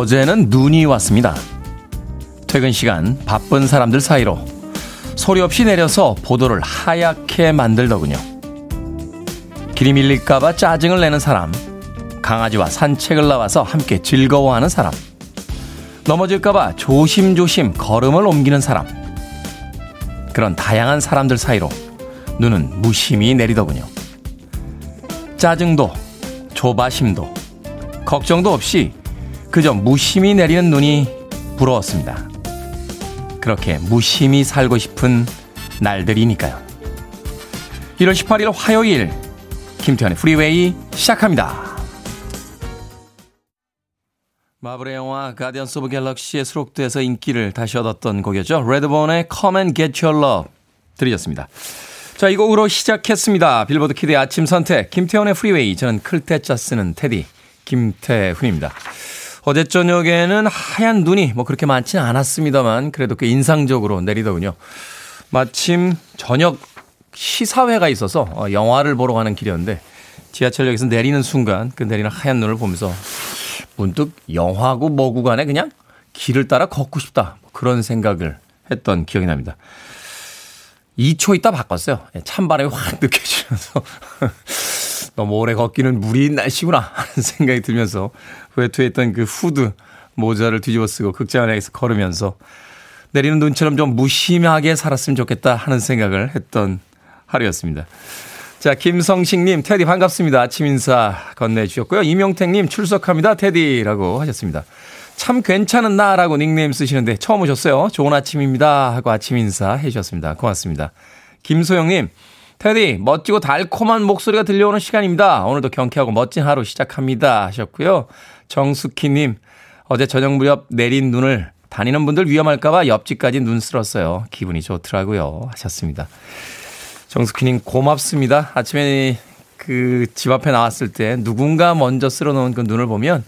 어제는 눈이 왔습니다. 퇴근 시간 바쁜 사람들 사이로 소리 없이 내려서 보도를 하얗게 만들더군요. 길이 밀릴까봐 짜증을 내는 사람, 강아지와 산책을 나와서 함께 즐거워하는 사람, 넘어질까봐 조심조심 걸음을 옮기는 사람, 그런 다양한 사람들 사이로 눈은 무심히 내리더군요. 짜증도, 조바심도, 걱정도 없이 그저 무심히 내리는 눈이 부러웠습니다. 그렇게 무심히 살고 싶은 날들이니까요. 1월 18일 화요일 김태훈의 프리웨이 시작합니다. 마블의 영화 가디언스 오브 갤럭시에 수록돼서 인기를 다시 얻었던 곡이었죠. Redbone의 Come and Get Your Love 들으셨습니다. 자, 이 곡으로 시작했습니다. 빌보드 키드의 아침 선택 김태훈의 프리웨이 저는 클 태 자 쓰는 태디 김태훈입니다. 어제 저녁에는 하얀 눈이 뭐 그렇게 많지는 않았습니다만 그래도 꽤 인상적으로 내리더군요. 마침 저녁 시사회가 있어서 어, 영화를 보러 가는 길이었는데 지하철역에서 내리는 순간 그 내리는 하얀 눈을 보면서 문득 영화고 뭐고 간에 그냥 길을 따라 걷고 싶다. 뭐 그런 생각을 했던 기억이 납니다. 2초 있다 바꿨어요. 예, 찬바람이 확 느껴지면서 너무 오래 걷기는 무리인 날씨구나 하는 생각이 들면서 외투했던 그 후드 모자를 뒤집어 쓰고 극장 안에서 걸으면서 내리는 눈처럼 좀 무심하게 살았으면 좋겠다 하는 생각을 했던 하루였습니다. 자, 김성식님, 테디 반갑습니다. 아침 인사 건네주셨고요. 이명택님, 출석합니다. 테디라고 하셨습니다. 참 괜찮은 나라고 닉네임 쓰시는데 처음 오셨어요. 좋은 아침입니다. 하고 아침 인사 해주셨습니다. 고맙습니다. 김소영님, 테디, 멋지고 달콤한 목소리가 들려오는 시간입니다. 오늘도 경쾌하고 멋진 하루 시작합니다. 하셨고요. 정숙희님, 어제 저녁 무렵 내린 눈을 다니는 분들 위험할까봐 옆집까지 눈 쓸었어요. 기분이 좋더라고요. 하셨습니다. 정숙희님, 고맙습니다. 아침에 그 집 앞에 나왔을 때 누군가 먼저 쓸어 놓은 그 눈을 보면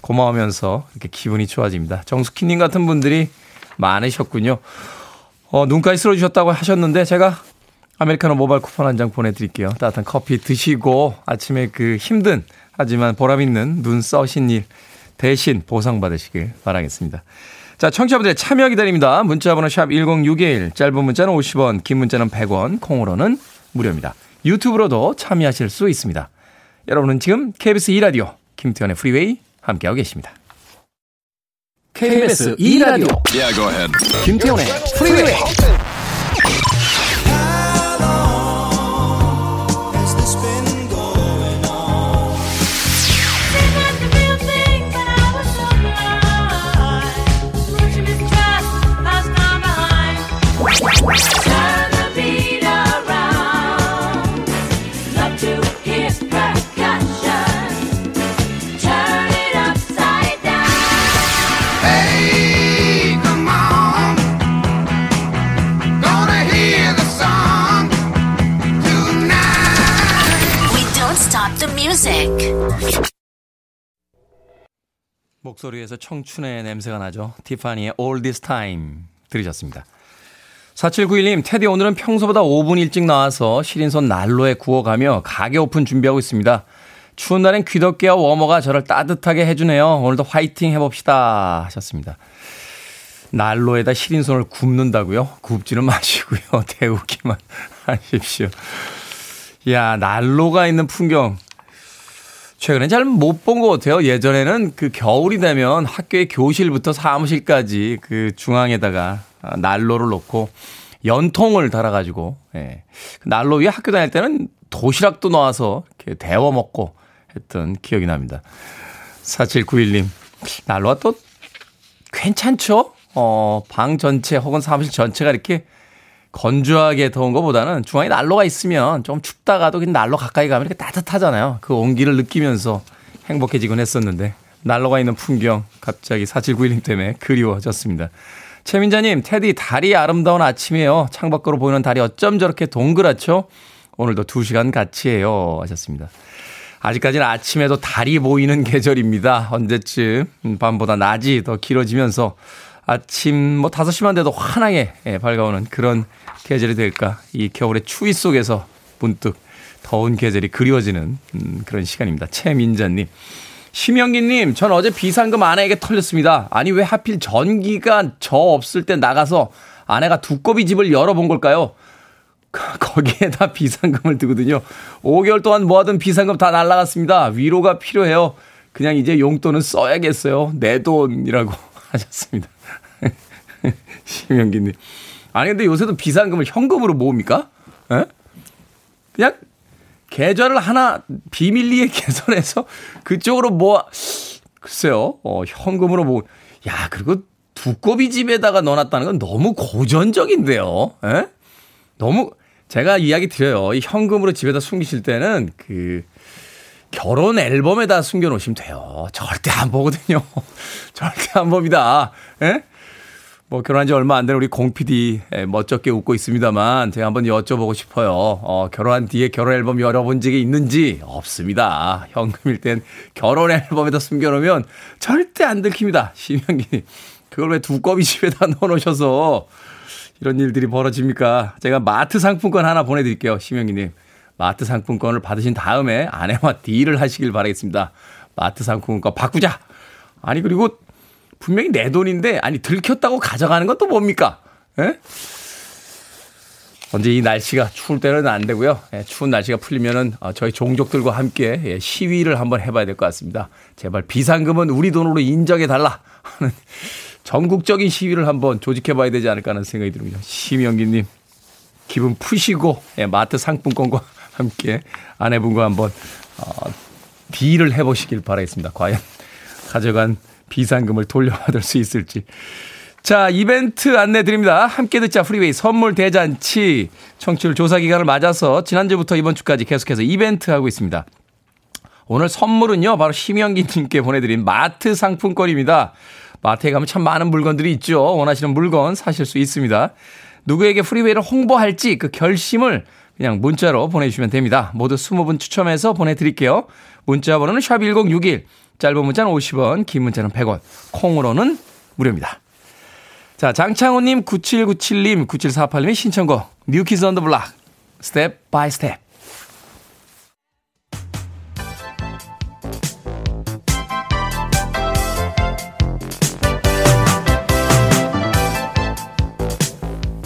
고마우면서 이렇게 기분이 좋아집니다. 정숙희님 같은 분들이 많으셨군요. 어, 눈까지 쓸어주셨다고 하셨는데 제가 아메리카노 모바일 쿠폰 한 장 보내드릴게요. 따뜻한 커피 드시고 아침에 그 힘든 하지만 보람있는 눈 써신 일 대신 보상받으시길 바라겠습니다. 자, 청취자분들의 참여 기다립니다. 문자번호 샵 1061, 짧은 문자는 50원, 긴 문자는 100원, 콩으로는 무료입니다. 유튜브로도 참여하실 수 있습니다. 여러분은 지금 KBS 2라디오 김태현의 프리웨이 함께하고 계십니다. KBS 2라디오 yeah, 김태현의 프리웨이 목소리에서 청춘의 냄새가 나죠. 티파니의 All This Time 들으셨습니다. 4791님, 테디 오늘은 평소보다 5분 일찍 나와서 시린손 난로에 구워가며 가게 오픈 준비하고 있습니다. 추운 날엔 귀덕개와 워머가 저를 따뜻하게 해주네요. 오늘도 화이팅 해봅시다. 하셨습니다. 난로에다 시린손을 굽는다고요? 굽지는 마시고요. 데우기만 하십시오. 야, 난로가 있는 풍경. 최근에 잘 못 본 것 같아요. 예전에는 그 겨울이 되면 학교의 교실부터 사무실까지 그 중앙에다가 난로를 놓고 연통을 달아가지고, 예. 그 난로 위에 학교 다닐 때는 도시락도 넣어서 이렇게 데워 먹고 했던 기억이 납니다. 4791님, 난로가 또 괜찮죠? 어, 방 전체 혹은 사무실 전체가 이렇게 건조하게 더운 것보다는 중앙에 난로가 있으면 좀 춥다가도 그냥 난로 가까이 가면 이렇게 따뜻하잖아요. 그 온기를 느끼면서 행복해지곤 했었는데 난로가 있는 풍경 갑자기 4791님 때문에 그리워졌습니다. 최민자님, 테디 달이 아름다운 아침이에요. 창밖으로 보이는 달이 어쩜 저렇게 동그랗죠? 오늘도 2시간 같이 해요. 하셨습니다. 아직까지는 아침에도 달이 보이는 계절입니다. 언제쯤 밤보다 낮이 더 길어지면서 아침 뭐 5시만 돼도 환하게 예, 밝아오는 그런 계절이 될까. 이 겨울의 추위 속에서 문득 더운 계절이 그리워지는 음, 그런 시간입니다. 최민자님. 심영기님, 전 어제 비상금 아내에게 털렸습니다. 아니, 왜 하필 전기가 저 없을 때 나가서 아내가 두꺼비 집을 열어본 걸까요? 거기에다 비상금을 두거든요. 5개월 동안 모아둔 비상금 다 날라갔습니다. 위로가 필요해요. 그냥 이제 용돈은 써야겠어요. 내 돈이라고 하셨습니다. 심영기님. 아니, 근데 요새도 비상금을 현금으로 모읍니까? 에? 예? 그냥 계좌를 하나 비밀리에 개설해서 그쪽으로 뭐, 글쎄요, 어, 현금으로 뭐, 야, 그리고 두꺼비 집에다가 넣어놨다는 건 너무 고전적인데요. 에? 예? 너무, 제가 이야기 드려요. 이 현금으로 집에다 숨기실 때는 그, 결혼 앨범에다 숨겨놓으시면 돼요. 절대 안 보거든요. 절대 안 봅니다. 예? 뭐 결혼한 지 얼마 안 된 우리 공 PD 예, 멋쩍게 웃고 있습니다만 제가 한번 여쭤보고 싶어요. 어, 결혼한 뒤에 결혼 앨범 열어본 적이 있는지 없습니다. 현금일 땐 결혼 앨범에다 숨겨놓으면 절대 안 들킵니다. 심영기 그걸 왜 두꺼비 집에다 넣어놓으셔서 이런 일들이 벌어집니까? 제가 마트 상품권 하나 보내드릴게요. 심영기님. 마트 상품권을 받으신 다음에 아내와 딜을 하시길 바라겠습니다. 마트 상품권 바꾸자! 아니, 그리고 분명히 내 돈인데 아니 들켰다고 가져가는 것도 뭡니까? 예? 언제 이 날씨가 추울 때는 안 되고요. 예, 추운 날씨가 풀리면은 어, 저희 종족들과 함께 예, 시위를 한번 해봐야 될 것 같습니다. 제발 비상금은 우리 돈으로 인정해 달라 하는 전국적인 시위를 한번 조직해봐야 되지 않을까 하는 생각이 듭니다. 심영기님 기분 푸시고 예, 마트 상품권과 함께 아내분과 한번 어, deal을 해보시길 바라겠습니다. 과연 가져간 비상금을 돌려받을 수 있을지. 자, 이벤트 안내 드립니다. 함께 듣자 프리웨이 선물 대잔치 청취율 조사 기간을 맞아서 지난주부터 이번 주까지 계속해서 이벤트 하고 있습니다. 오늘 선물은요, 바로 심영기님께 보내드린 마트 상품권입니다. 마트에 가면 참 많은 물건들이 있죠. 원하시는 물건 사실 수 있습니다. 누구에게 프리웨이를 홍보할지 그 결심을 그냥 문자로 보내주시면 됩니다. 모두 20분 추첨해서 보내드릴게요. 문자 번호는 샵1061 짧은 문자는 50원, 긴 문자는 100원, 콩으로는 무료입니다. 자, 장창호님, 9797님, 9748님의 신청곡, New Kids on the Block, Step by Step.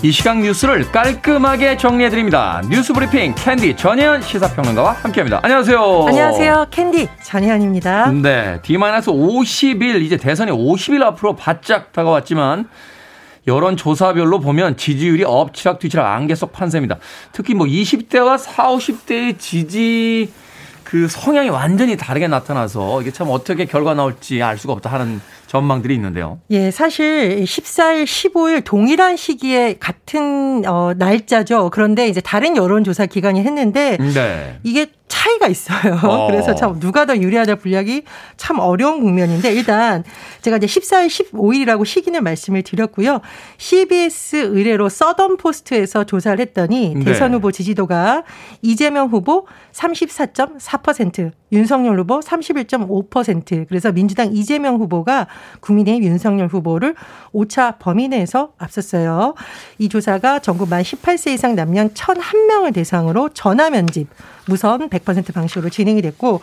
이 시각 뉴스를 깔끔하게 정리해드립니다. 뉴스 브리핑 캔디 전혜연 시사평론가와 함께합니다. 안녕하세요. 안녕하세요. 캔디 전혜연입니다. 네. D-50일, 이제 대선이 50일 앞으로 바짝 다가왔지만 여론조사별로 보면 지지율이 엎치락 뒤치락 안개 속 판세입니다. 특히 뭐 20대와 40, 50대의 지지 그 성향이 완전히 다르게 나타나서 이게 참 어떻게 결과 나올지 알 수가 없다 하는 전망들이 있는데요. 예, 사실 14일, 15일 동일한 시기에 같은 어, 날짜죠. 그런데 이제 다른 여론조사 기관이 했는데 네. 이게 차이가 있어요. 어. 그래서 참 누가 더 유리하다 분략이 참 어려운 국면인데 일단 제가 이제 14일, 15일이라고 시기는 말씀을 드렸고요. CBS 의뢰로 서던 포스트에서 조사를 했더니 네. 대선 후보 지지도가 이재명 후보 34.4%, 윤석열 후보 31.5%. 그래서 민주당 이재명 후보가 국민의힘 윤석열 후보를 5차 범위 내에서 앞섰어요. 이 조사가 전국 만 18세 이상 남녀 1,001명을 대상으로 전화 면집 무선 100% 방식으로 진행이 됐고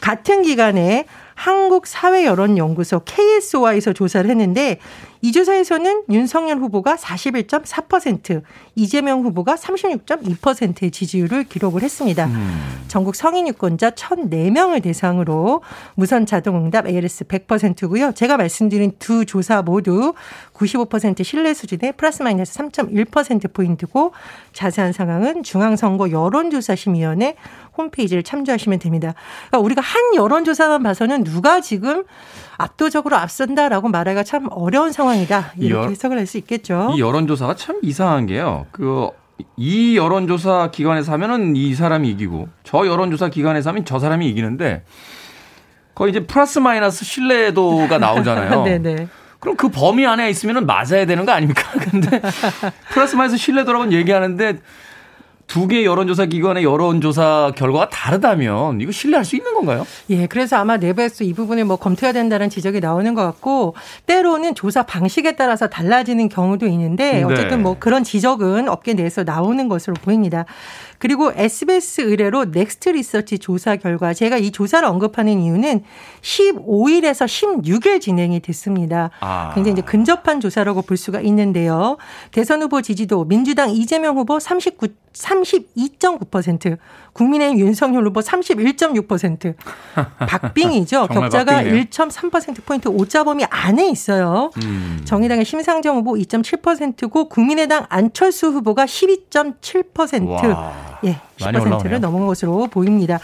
같은 기간에 한국사회여론연구소 KSO에서 조사를 했는데 이 조사에서는 윤석열 후보가 41.4%, 이재명 후보가 36.2%의 지지율을 기록을 했습니다. 음. 전국 성인 유권자 1,004명을 대상으로 무선 자동응답 ALS 100%고요. 제가 말씀드린 두 조사 모두 95% 신뢰 수준의 플러스 마이너스 3.1%포인트고 자세한 상황은 중앙선거 여론조사심의위원회 홈페이지를 참조하시면 됩니다. 그러니까 우리가 한 여론조사만 봐서는 누가 지금 압도적으로 앞선다라고 말하기가 참 어려운 상황이다. 이렇게 해석을 할 수 있겠죠. 이 여론조사가 참 이상한 게요. 그, 이 여론조사 기관에서 하면은 이 사람이 이기고 저 여론조사 기관에서 하면 저 사람이 이기는데 거의 이제 플러스 마이너스 신뢰도가 나오잖아요. 네네. 그럼 그 범위 안에 있으면 맞아야 되는 거 아닙니까? 근데 플러스 마이너스 신뢰도라고는 얘기하는데 두 개의 여론조사 기관의 여론조사 결과가 다르다면 이거 신뢰할 수 있는 건가요? 예, 그래서 아마 내부에서 이 부분을 뭐 검토해야 된다는 지적이 나오는 것 같고 때로는 조사 방식에 따라서 달라지는 경우도 있는데 네. 어쨌든 뭐 그런 지적은 업계 내에서 나오는 것으로 보입니다. 그리고 SBS 의뢰로 넥스트 리서치 조사 결과 제가 이 조사를 언급하는 이유는 15일에서 16일 진행이 됐습니다. 아. 굉장히 이제 근접한 조사라고 볼 수가 있는데요. 대선 후보 지지도 민주당 이재명 후보 39 32.9%, 국민의힘 윤석열 후보 31.6%. 박빙이죠. 격차가 1.3%포인트 오차범위 안에 있어요. 음. 정의당의 심상정 후보 2.7%고 국민의당 안철수 후보가 12.7%. 와, 예, 10%를 넘은 것으로 보입니다.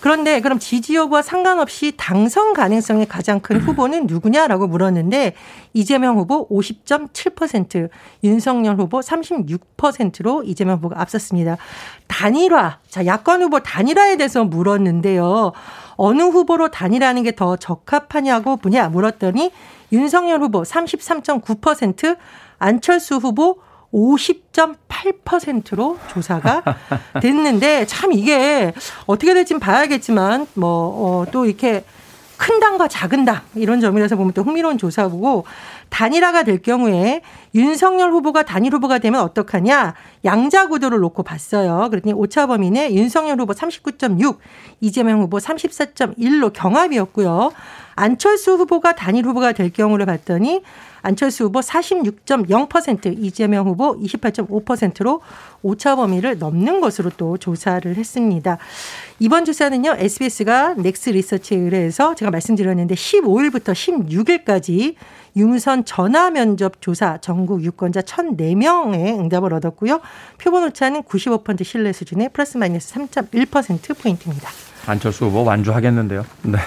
그런데 그럼 지지 여부와 상관없이 당선 가능성이 가장 큰 후보는 누구냐라고 물었는데 이재명 후보 50.7%, 윤석열 후보 36%로 이재명 후보가 앞섰습니다. 단일화. 자, 야권 후보 단일화에 대해서 물었는데요. 어느 후보로 단일화하는 게 더 적합하냐고 뭐냐 물었더니 윤석열 후보 33.9%, 안철수 후보 50.8%로 조사가 됐는데 참 이게 어떻게 될지 봐야겠지만 뭐또 어, 이렇게 큰 당과 작은 당 이런 점이라서 보면 또 흥미로운 조사고 단일화가 될 경우에 윤석열 후보가 단일 후보가 되면 어떡하냐 양자 구도를 놓고 봤어요. 그랬더니 오차 범위는 윤석열 후보 39.6, 이재명 후보 34.1로 경합이었고요. 안철수 후보가 단일 후보가 될 경우를 봤더니 안철수 후보 46.0%, 이재명 후보 28.5%로 오차 범위를 넘는 것으로 또 조사를 했습니다. 이번 조사는요, SBS가 넥스트 리서치에 의뢰해서 제가 말씀드렸는데 15일부터 16일까지 유무선 전화 면접 조사 전국 유권자 1,004명의 응답을 얻었고요. 표본 오차는 95% 신뢰 수준의 플러스 마이너스 3.1% 포인트입니다. 안철수 후보 완주하겠는데요. 네.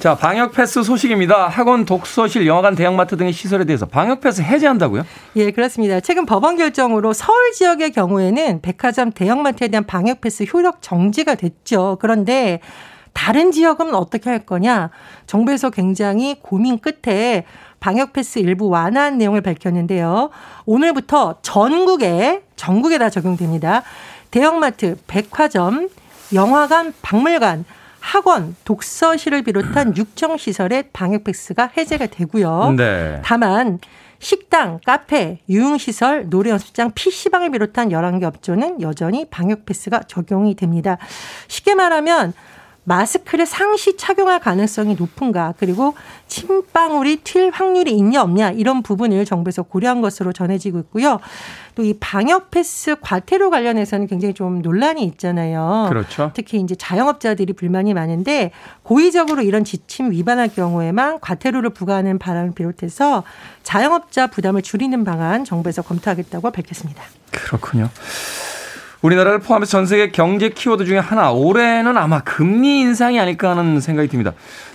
자, 방역 패스 소식입니다. 학원, 독서실, 영화관, 대형마트 등의 시설에 대해서 방역 패스 해제한다고요? 예, 그렇습니다. 최근 법원 결정으로 서울 지역의 경우에는 백화점, 대형마트에 대한 방역 패스 효력 정지가 됐죠. 그런데 다른 지역은 어떻게 할 거냐? 정부에서 굉장히 고민 끝에 방역 패스 일부 완화한 내용을 밝혔는데요. 오늘부터 전국에 전국에 다 적용됩니다. 대형마트, 백화점, 영화관, 박물관, 학원, 독서실을 비롯한 육정 시설의 방역 패스가 해제가 되고요. 네. 다만 식당, 카페, 유흥시설, 노래연습장, PC방을 비롯한 11개 업종은 여전히 방역 패스가 적용이 됩니다. 쉽게 말하면 마스크를 상시 착용할 가능성이 높은가 그리고 침방울이 튈 확률이 있냐 없냐 이런 부분을 정부에서 고려한 것으로 전해지고 있고요. 또 이 방역 패스 과태료 관련해서는 굉장히 좀 논란이 있잖아요. 그렇죠. 특히 이제 자영업자들이 불만이 많은데 고의적으로 이런 지침 위반할 경우에만 과태료를 부과하는 바람을 비롯해서 자영업자 부담을 줄이는 방안 정부에서 검토하겠다고 밝혔습니다. 그렇군요. 우리나라를 포함해서 전 세계 경제 키워드 중에 하나 올해는 아마 금리 인상이 아닐까 하는 생각이 듭니다.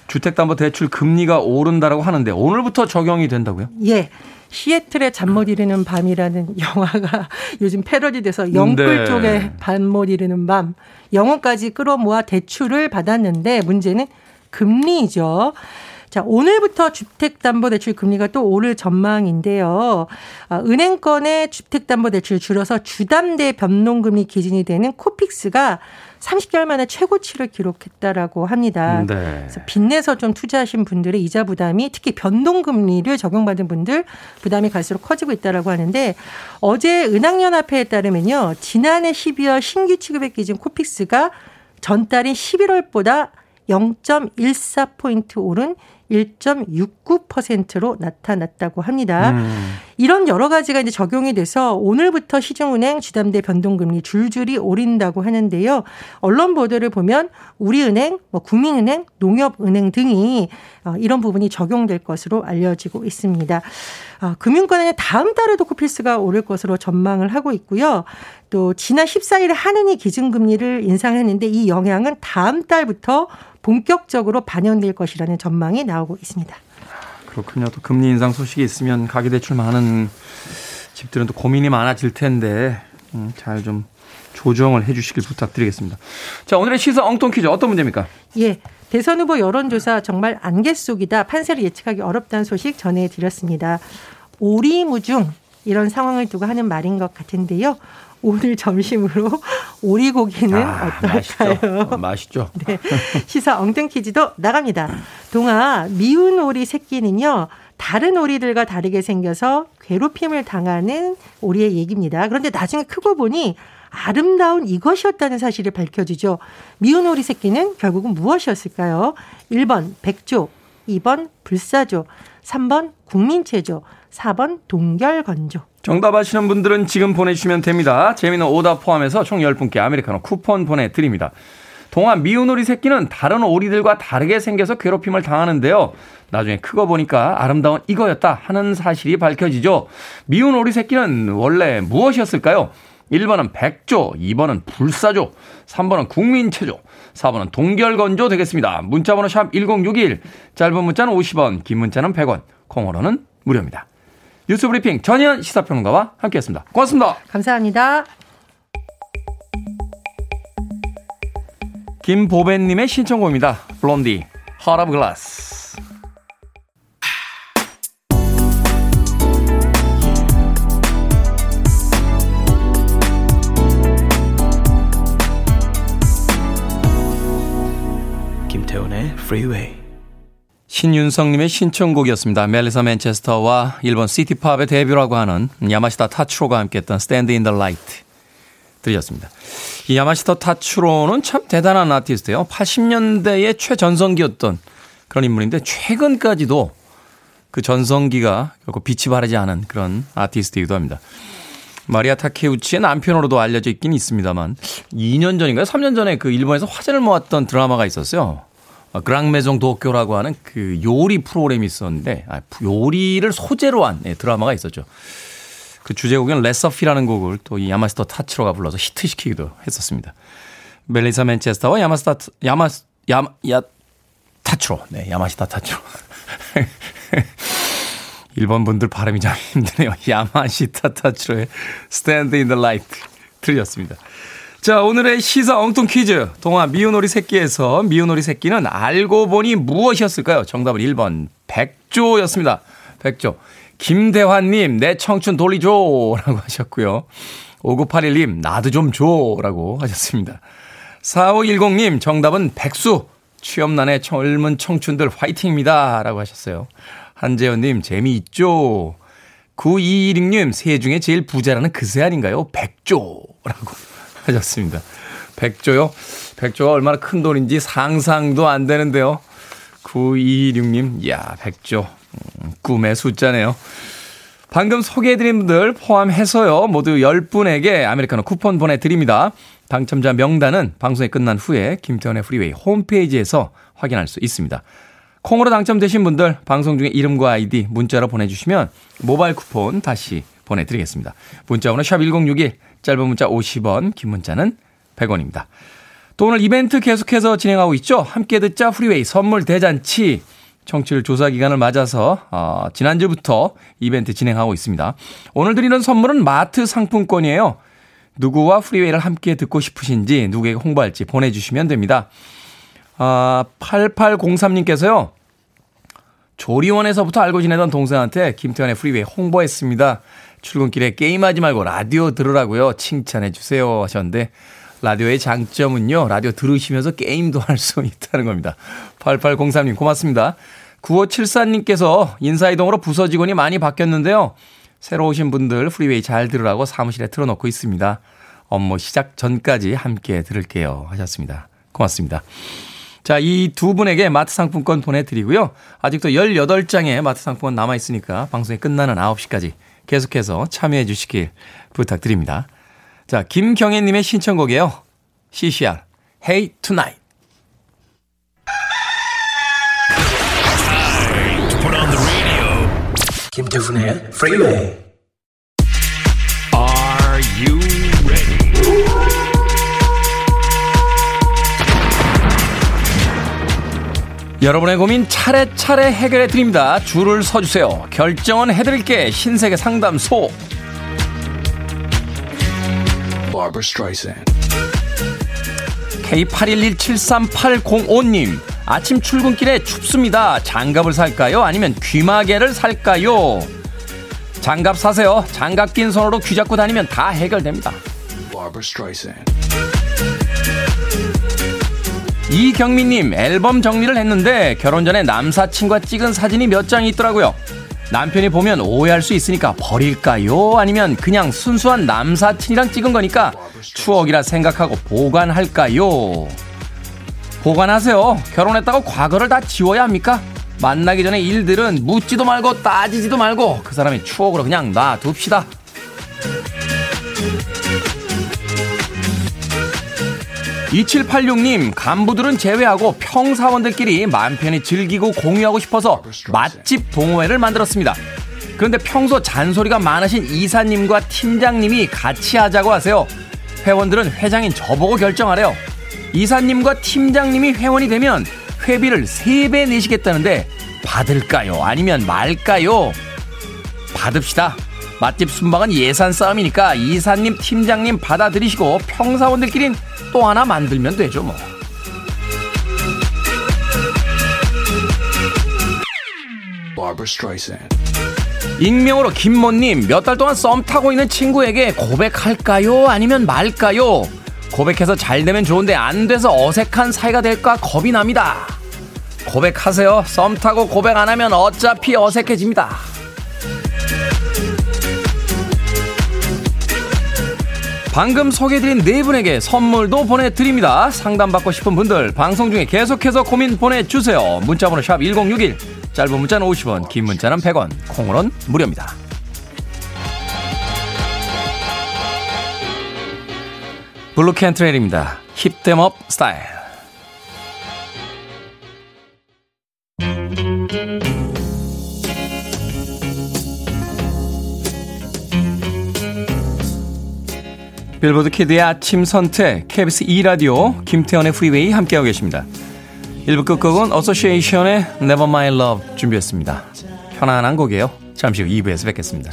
주택담보대출 금리가 오른다라고 하는데 오늘부터 적용이 된다고요? 예. 시애틀의 잠못 이루는 밤이라는 영화가 요즘 패러디 돼서 영끌 네. 쪽의 밤못 이루는 밤 영어까지 끌어모아 대출을 받았는데 문제는 금리죠. 자, 오늘부터 주택담보대출 금리가 또 오를 전망인데요. 아, 은행권의 주택담보대출 줄여서 주담대 변동금리 기준이 되는 코픽스가 30개월 만에 최고치를 기록했다라고 합니다. 네. 그래서 빚내서 좀 투자하신 분들의 이자 부담이 특히 변동금리를 적용받은 분들 부담이 갈수록 커지고 있다라고 하는데 어제 은행연합회에 따르면요. 지난해 12월 신규 취급액 기준 코픽스가 전달인 11월보다 0.14포인트 오른 1.69%로 나타났다고 합니다. 음. 이런 여러 가지가 이제 적용이 돼서 오늘부터 시중은행 주담대 변동금리 줄줄이 오른다고 하는데요. 언론 보도를 보면 우리은행, 뭐 국민은행, 농협은행 등이 어, 이런 부분이 적용될 것으로 알려지고 있습니다. 어, 금융권에는 다음 달에도 코필스가 오를 것으로 전망을 하고 있고요. 또 지난 14일에 한은이 기준금리를 인상했는데 이 영향은 다음 달부터 본격적으로 반영될 것이라는 전망이 나오고 있습니다. 그렇군요. 또 금리 인상 소식이 있으면 가계 대출 많은 집들은 또 고민이 많아질 텐데 음, 잘좀 조정을 해 주시길 부탁드리겠습니다. 자, 오늘의 시사 엉뚱 퀴즈 어떤 문제입니까? 예. 대선 후보 여론조사 정말 안개 속이다. 판세를 예측하기 어렵다는 소식 전해드렸습니다. 오리무중 이런 상황을 두고 하는 말인 것 같은데요. 오늘 점심으로 오리고기는 아, 어떨까요? 맛있죠. 어, 맛있죠. 네. 시사 엉뚱 퀴즈도 나갑니다. 동아 미운 오리 새끼는요. 다른 오리들과 다르게 생겨서 괴롭힘을 당하는 오리의 얘기입니다. 그런데 나중에 크고 보니 아름다운 이것이었다는 사실을 밝혀주죠. 미운 오리 새끼는 결국은 무엇이었을까요? 1번 백조, 2번 불사조, 3번 국민체조, 4번 동결건조. 정답 아시는 분들은 지금 보내주시면 됩니다. 재미는 오답 포함해서 총 10분께 아메리카노 쿠폰 보내드립니다. 동안 미운 오리 새끼는 다른 오리들과 다르게 생겨서 괴롭힘을 당하는데요. 나중에 크고 보니까 아름다운 이거였다 하는 사실이 밝혀지죠. 미운 오리 새끼는 원래 무엇이었을까요? 1번은 백조, 2번은 불사조, 3번은 국민체조, 4번은 동결건조 되겠습니다. 문자번호 샵 1061, 짧은 문자는 50원, 긴 문자는 100원, 콩으로는 무료입니다. 뉴스 브리핑 전현 시사평론가와 함께했습니다. 고맙습니다. 감사합니다. 김보배님의 신청곡입니다. 블론디, Heart of Glass. 김태훈의 Freeway. 신윤성님의 신청곡이었습니다. 멜리사 맨체스터와 일본 시티팝의 데뷔라고 하는 야마시타 타츠로가 함께했던 Stand in the Light 들으셨습니다. 이 야마시타 타츠로는 참 대단한 아티스트예요. 80년대의 최전성기였던 그런 인물인데 최근까지도 그 전성기가 결국 빛이 바라지 않은 그런 아티스트이기도 합니다. 마리아 타케우치의 남편으로도 알려져 있긴 있습니다만 2년 전인가요? 3년 전에 그 일본에서 화제를 모았던 드라마가 있었어요. 어, 그랑메종 도쿄라고 하는 그 요리 프로그램이 있었는데 아, 요리를 소재로 한 네, 드라마가 있었죠. 그 주제곡은 레서피라는 곡을 또 이 야마스터 타츠로가 불러서 히트시키기도 했었습니다. 멜리사 맨체스터와 야마스타 야마 야마 야 타츠로 네 야마시타 타츠로 일본 분들 발음이 참 힘드네요. 야마시타 타츠로의 Stand in the Light 들렸습니다. 자, 오늘의 시사 엉뚱 퀴즈. 동화 미운오리 새끼에서 미운오리 새끼는 알고 보니 무엇이었을까요? 정답은 1번 백조였습니다. 백조. 김대환님, 내 청춘 돌리줘. 라고 하셨고요. 5981님, 나도 좀 줘. 라고 하셨습니다. 4510님, 정답은 백수. 취업난의 젊은 청춘들 화이팅입니다. 라고 하셨어요. 한재현님, 재미있죠? 9216님, 새 중에 제일 부자라는 그새 아닌가요? 백조. 라고 하셨습니다. 백조요? 백조가 얼마나 큰 돈인지 상상도 안 되는데요. 9226님, 이야, 백조. 음, 꿈의 숫자네요. 방금 소개해드린 분들 포함해서요, 모두 10분에게 아메리카노 쿠폰 보내드립니다. 당첨자 명단은 방송이 끝난 후에 김태훈의 프리웨이 홈페이지에서 확인할 수 있습니다. 콩으로 당첨되신 분들 방송 중에 이름과 아이디 문자로 보내주시면 모바일 쿠폰 다시 보내드리겠습니다. 문자 번호 샵1061 짧은 문자 50원, 긴 문자는 100원입니다. 또 오늘 이벤트 계속해서 진행하고 있죠. 함께 듣자 프리웨이 선물 대잔치 청취율 조사 기간을 맞아서 어, 지난주부터 이벤트 진행하고 있습니다. 오늘 드리는 선물은 마트 상품권이에요. 누구와 프리웨이를 함께 듣고 싶으신지 누구에게 홍보할지 보내주시면 됩니다. 아, 8803님께서요. 조리원에서부터 알고 지내던 동생한테 김태훈의 프리웨이 홍보했습니다. 출근길에 게임하지 말고 라디오 들으라고요. 칭찬해 주세요 하셨는데 라디오의 장점은요. 라디오 들으시면서 게임도 할 수 있다는 겁니다. 8803님 고맙습니다. 9574님께서 인사이동으로 부서 직원이 많이 바뀌었는데요. 새로 오신 분들 프리웨이 잘 들으라고 사무실에 틀어놓고 있습니다. 업무 시작 전까지 함께 들을게요 하셨습니다. 고맙습니다. 자, 이 두 분에게 마트 상품권 보내드리고요. 아직도 18장의 마트 상품권 남아있으니까 방송이 끝나는 9시까지 계속해서 참여해 주시길 부탁드립니다. 자, 김경애님의 신청곡이에요. CCR, Hey Tonight. 김태훈의 Freeway. 여러분의 고민 차례차례 해결해 드립니다. 줄을 서주세요. 결정은 해드릴게. 신세계 상담소. K81173805님. 아침 출근길에 춥습니다. 장갑을 살까요? 아니면 귀마개를 살까요? 장갑 사세요. 장갑 낀 손으로 귀 잡고 다니면 다 해결됩니다. 이경민님 앨범 정리를 했는데 결혼 전에 남사친과 찍은 사진이 몇 장이 있더라고요. 남편이 보면 오해할 수 있으니까 버릴까요? 아니면 그냥 순수한 남사친이랑 찍은 거니까 추억이라 생각하고 보관할까요? 보관하세요. 결혼했다고 과거를 다 지워야 합니까? 만나기 전에 일들은 묻지도 말고 따지지도 말고 그 사람의 추억으로 그냥 놔둡시다. 2786님, 간부들은 제외하고 평사원들끼리 맘 편히 즐기고 공유하고 싶어서 맛집 동호회를 만들었습니다. 그런데 평소 잔소리가 많으신 이사님과 팀장님이 같이 하자고 하세요. 회원들은 회장인 저보고 결정하래요. 이사님과 팀장님이 회원이 되면 회비를 3배 내시겠다는데 받을까요? 아니면 말까요? 받읍시다. 맛집 순방은 예산 싸움이니까 이사님, 팀장님 받아들이시고 평사원들끼린 또 하나 만들면 되죠, 뭐. 익명으로 김모님 몇 달 동안 썸 타고 있는 친구에게 고백할까요? 아니면 말까요? 고백해서 잘 되면 좋은데 안 돼서 어색한 사이가 될까 겁이 납니다. 고백하세요. 썸 타고 고백 안 하면 어차피 어색해집니다. 방금 소개해드린 네 분에게 선물도 보내드립니다. 상담받고 싶은 분들 방송 중에 계속해서 고민 보내주세요. 문자번호 샵 1061, 짧은 문자는 50원, 긴 문자는 100원, 콩으로는 무료입니다. 블루 캔트렐입니다. Hit 'Em Up Style. 빌보드 키드의 아침 선택, KBS 2라디오, 김태훈의 프리웨이 함께하고 계십니다. 1부 끝곡은 어소시에이션의 Never My Love 준비했습니다. 편안한 곡이에요. 잠시 후 2부에서 뵙겠습니다.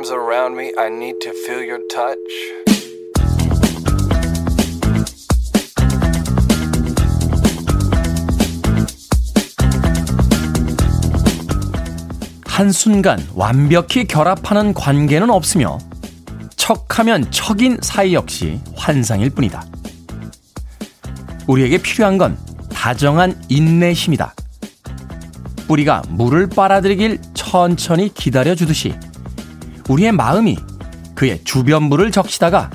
Arms around me. I need to feel your touch. 한순간 완벽히 결합하는 관계는 없으며 척하면 척인 사이 역시 환상일 뿐이다. 우리에게 필요한 건 다정한 인내심이다. 뿌리가 물을 빨아들이길 천천히 기다려주듯이 우리의 마음이 그의 주변부를 적시다가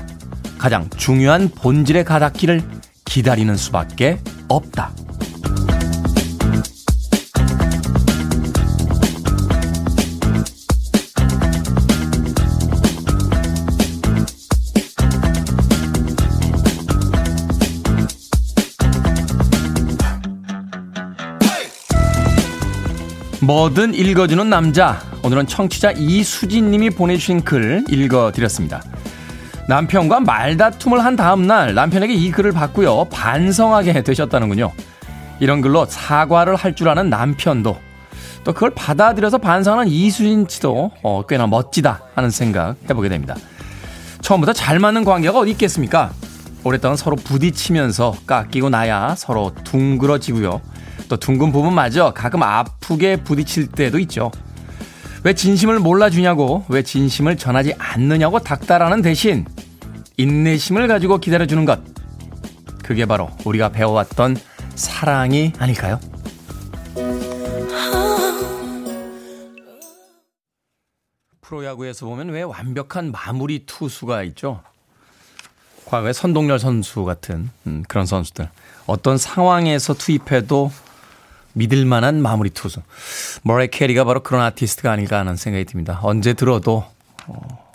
가장 중요한 본질에 가닿기를 기다리는 수밖에 없다. 뭐든 읽어주는 남자. 오늘은 청취자 이수진 님이 보내주신 글 읽어드렸습니다. 남편과 말다툼을 한 다음날 남편에게 이 글을 받고요. 반성하게 되셨다는군요. 이런 글로 사과를 할 줄 아는 남편도 또 그걸 받아들여서 반성하는 이수진 씨도 어, 꽤나 멋지다 하는 생각 해보게 됩니다. 처음부터 잘 맞는 관계가 어디 있겠습니까? 오랫동안 서로 부딪히면서 깎이고 나야 서로 둥그러지고요. 또 둥근 부분마저 가끔 아프게 부딪힐 때도 있죠. 왜 진심을 몰라주냐고, 왜 진심을 전하지 않느냐고 닥달하는 대신 인내심을 가지고 기다려주는 것. 그게 바로 우리가 배워왔던 사랑이 아닐까요? 프로야구에서 보면 왜 완벽한 마무리 투수가 있죠? 과거에 선동열 선수 같은 음, 그런 선수들. 어떤 상황에서 투입해도 믿을 만한 마무리 투수. 머라이어 캐리가 바로 그런 아티스트가 아닐까 하는 생각이 듭니다. 언제 들어도 어,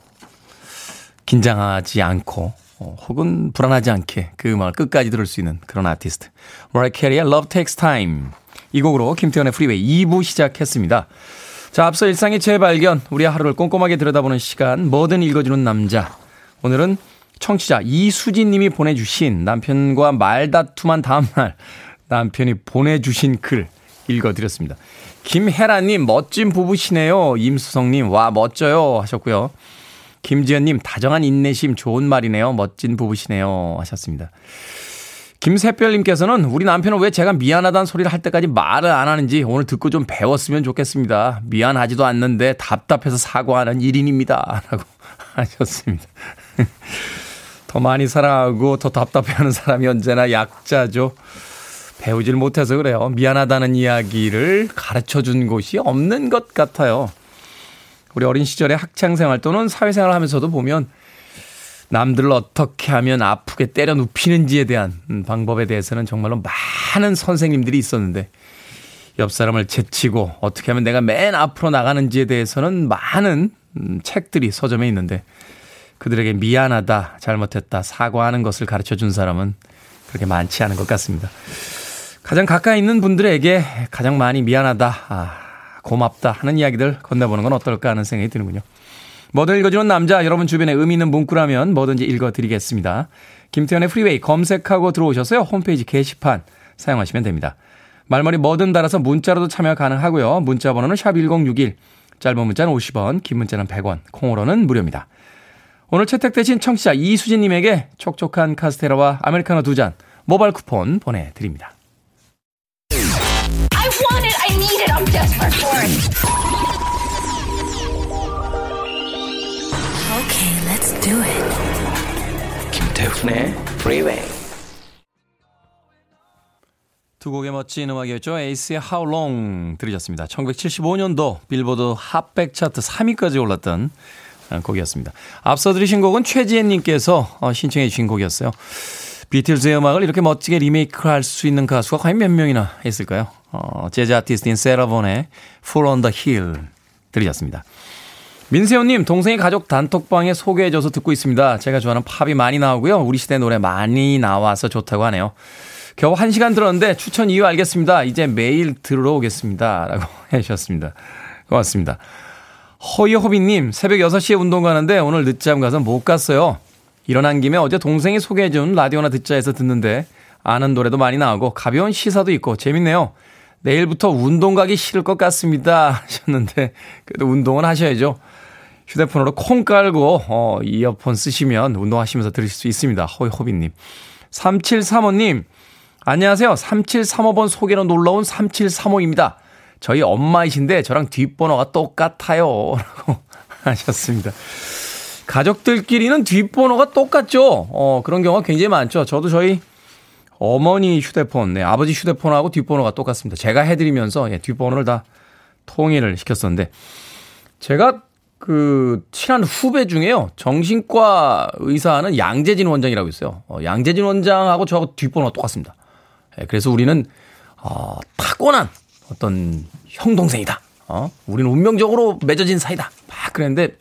긴장하지 않고 어, 혹은 불안하지 않게 그 음악을 끝까지 들을 수 있는 그런 아티스트. 머라이어 캐리의 Love Takes Time. 이 곡으로 김태훈의 프리웨이 2부 시작했습니다. 자, 앞서 일상의 재발견, 우리 하루를 꼼꼼하게 들여다보는 시간, 뭐든 읽어주는 남자. 오늘은 청취자 이수진 님이 보내주신 남편과 말다툼한 다음날 남편이 보내주신 글 읽어드렸습니다. 김혜라님, 멋진 부부시네요. 임수성님, 와, 멋져요. 하셨고요. 김지연님, 다정한 인내심 좋은 말이네요. 멋진 부부시네요. 하셨습니다. 김새별님께서는 우리 남편은 왜 제가 미안하다는 소리를 할 때까지 말을 안 하는지 오늘 듣고 좀 배웠으면 좋겠습니다. 미안하지도 않는데 답답해서 사과하는 1인입니다. 라고 하셨습니다. 더 많이 사랑하고 더 답답해하는 사람이 언제나 약자죠. 배우질 못해서 그래요. 미안하다는 이야기를 가르쳐 준 곳이 없는 것 같아요. 우리 어린 시절에 학창생활 또는 사회생활 하면서도 보면 남들을 어떻게 하면 아프게 때려 눕히는지에 대한 음, 방법에 대해서는 정말로 많은 선생님들이 있었는데 옆 사람을 제치고 어떻게 하면 내가 맨 앞으로 나가는지에 대해서는 많은 음, 책들이 서점에 있는데 그들에게 미안하다, 잘못했다, 사과하는 것을 가르쳐 준 사람은 그렇게 많지 않은 것 같습니다. 가장 가까이 있는 분들에게 가장 많이 미안하다, 아, 고맙다 하는 이야기들 건네보는 건 어떨까 하는 생각이 드는군요. 뭐든 읽어주는 남자, 여러분 주변에 의미 있는 문구라면 뭐든지 읽어드리겠습니다. 김태현의 프리웨이 검색하고 들어오셔서요. 홈페이지 게시판 사용하시면 됩니다. 말머리 뭐든 달아서 문자로도 참여 가능하고요. 문자 번호는 샵1061, 짧은 문자는 50원, 긴 문자는 100원, 콩으로는 무료입니다. 오늘 채택되신 청취자 이수진님에게 촉촉한 카스테라와 아메리카노 두 잔 모바일 쿠폰 보내드립니다. I want it, I need it, I'm desperate for it. Okay, let's do it. 김태훈의 Freeway. 두 곡의 멋진 음악이었죠. 에이스의 How Long 들으셨습니다. 1975년도 빌보드 핫백 차트 3위까지 올랐던 곡이었습니다. 앞서 들으신 곡은 최지혜님께서 어, 신청해 주신 곡이었어요. 비틀즈의 음악을 이렇게 멋지게 리메이크할 수 있는 가수가 과연 몇 명이나 있을까요? 어, 재즈 아티스트인 사라 본의 Fool on the Hill 들으셨습니다. 민세호님, 동생이 가족 단톡방에 소개해줘서 듣고 있습니다. 제가 좋아하는 팝이 많이 나오고요. 우리 시대 노래 많이 나와서 좋다고 하네요. 겨우 한 시간 들었는데 추천 이유 알겠습니다. 이제 매일 들으러 오겠습니다. 라고 해주셨습니다. 고맙습니다. 허이호비님, 새벽 6시에 운동 가는데 오늘 늦잠 가서 못 갔어요. 일어난 김에 어제 동생이 소개해준 라디오나 듣자에서 듣는데 아는 노래도 많이 나오고 가벼운 시사도 있고 재밌네요. 내일부터 운동 가기 싫을 것 같습니다. 하셨는데 그래도 운동은 하셔야죠. 휴대폰으로 콩 깔고 어, 이어폰 쓰시면 운동하시면서 들으실 수 있습니다. 호이호비님. 3735님, 안녕하세요. 3735번 소개로 놀러온 3735입니다. 저희 엄마이신데 저랑 뒷번호가 똑같아요. 라고 하셨습니다. 가족들끼리는 뒷번호가 똑같죠? 어, 그런 경우가 굉장히 많죠. 저도 저희 어머니 휴대폰, 네, 아버지 휴대폰하고 뒷번호가 똑같습니다. 제가 해드리면서 예, 뒷번호를 다 통일을 시켰었는데, 제가 그 친한 후배 중에요. 정신과 의사는 양재진 원장이라고 있어요. 어, 양재진 원장하고 저하고 뒷번호가 똑같습니다. 예, 그래서 우리는 어, 타고난 어떤 형 동생이다. 어, 우리는 운명적으로 맺어진 사이다. 막 그랬는데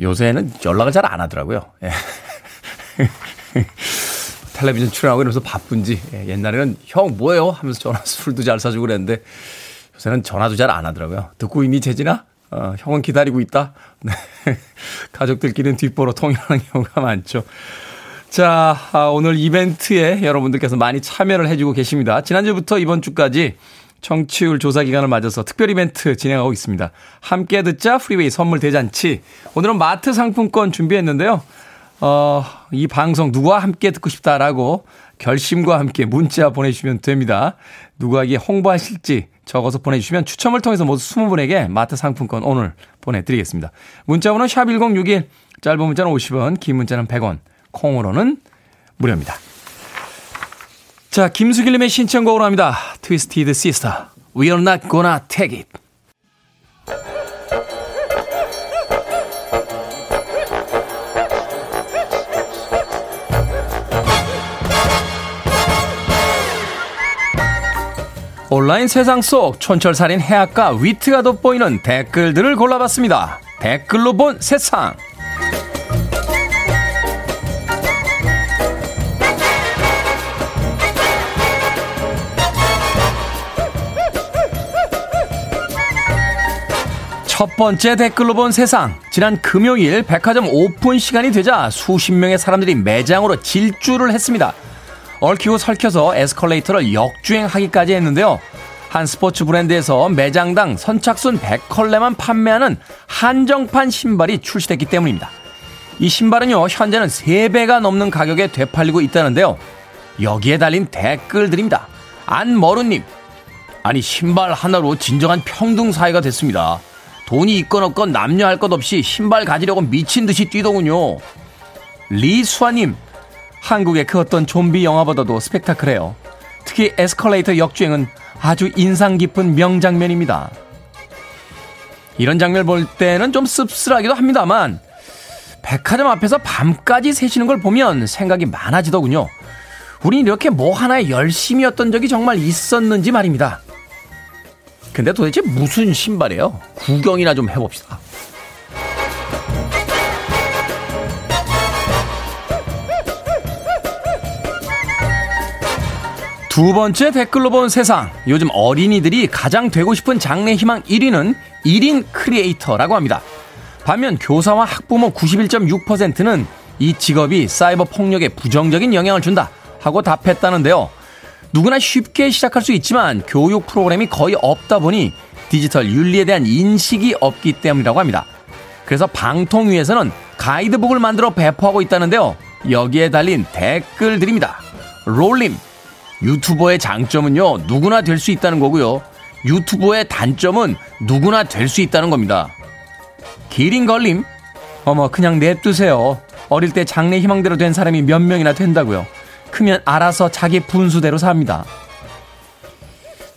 요새는 연락을 잘 안 하더라고요. 예. 텔레비전 출연하고 이러면서 바쁜지 예, 옛날에는 형 뭐예요 하면서 전화 술도 잘 사주고 그랬는데 요새는 전화도 잘 안 하더라고요. 듣고 있니, 재진아? 어, 형은 기다리고 있다. 네. 가족들끼리는 뒷번호로 통일하는 경우가 많죠. 자, 아, 오늘 이벤트에 여러분들께서 많이 참여를 해주고 계십니다. 지난주부터 이번 주까지 청취율 조사 기간을 맞아서 특별 이벤트 진행하고 있습니다. 함께 듣자 프리웨이 선물 대잔치. 오늘은 마트 상품권 준비했는데요. 어, 이 방송 누구와 함께 듣고 싶다라고 결심과 함께 문자 보내주시면 됩니다. 누구에게 홍보하실지 적어서 보내주시면 추첨을 통해서 모두 20분에게 마트 상품권 오늘 보내드리겠습니다. 문자번호 샵1061 짧은 문자는 50원 긴 문자는 100원 콩으로는 무료입니다. 자 김수길님의 신청곡으로 합니다. 트위스티드 시스터 We're not gonna take it 온라인 세상 속 촌철살인 해악과 위트가 돋보이는 댓글들을 골라봤습니다. 댓글로 본 세상. 첫 번째 댓글로 본 세상. 지난 금요일 백화점 오픈 시간이 되자 수십 명의 사람들이 매장으로 질주를 했습니다. 얽히고 설켜서 에스컬레이터를 역주행하기까지 했는데요. 한 스포츠 브랜드에서 매장당 선착순 100컬레만 판매하는 한정판 신발이 출시됐기 때문입니다. 이 신발은요, 현재는 3배가 넘는 가격에 되팔리고 있다는데요. 여기에 달린 댓글들입니다. 안머루님, 아니, 신발 하나로 진정한 평등 사회가 됐습니다. 돈이 있건 없건 남녀 할 것 없이 신발 가지려고 미친 듯이 뛰더군요. 리수아님, 한국의 그 어떤 좀비 영화보다도 스펙타클해요. 특히 에스컬레이터 역주행은 아주 인상 깊은 명장면입니다. 이런 장면 볼 때는 좀 씁쓸하기도 합니다만, 백화점 앞에서 밤까지 새시는 걸 보면 생각이 많아지더군요. 우린 이렇게 뭐 하나에 열심이었던 적이 정말 있었는지 말입니다. 근데 도대체 무슨 신발이에요? 구경이나 좀 해봅시다. 두 번째 댓글로 본 세상. 요즘 어린이들이 가장 되고 싶은 장래 희망 1위는 1인 크리에이터라고 합니다. 반면 교사와 학부모 91.6%는 이 직업이 사이버 폭력에 부정적인 영향을 준다 하고 답했다는데요. 누구나 쉽게 시작할 수 있지만 교육 프로그램이 거의 없다 보니 디지털 윤리에 대한 인식이 없기 때문이라고 합니다. 그래서 방통위에서는 가이드북을 만들어 배포하고 있다는데요. 여기에 달린 댓글들입니다. 롤림, 유튜버의 장점은요, 누구나 될 수 있다는 거고요. 유튜버의 단점은 누구나 될 수 있다는 겁니다. 기린 걸림? 어머, 그냥 냅두세요. 어릴 때 장래 희망대로 된 사람이 몇 명이나 된다고요. 크면 알아서 자기 분수대로 삽니다.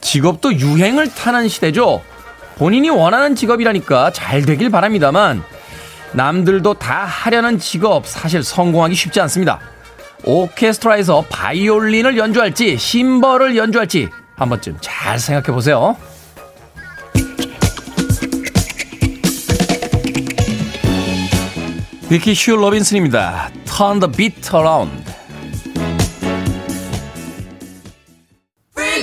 직업도 유행을 타는 시대죠. 본인이 원하는 직업이라니까 잘 되길 바랍니다만, 남들도 다 하려는 직업 사실 성공하기 쉽지 않습니다. 오케스트라에서 바이올린을 연주할지 심벌을 연주할지 한 번쯤 잘 생각해 보세요. 비키 슈 로빈슨입니다. Turn the beat around.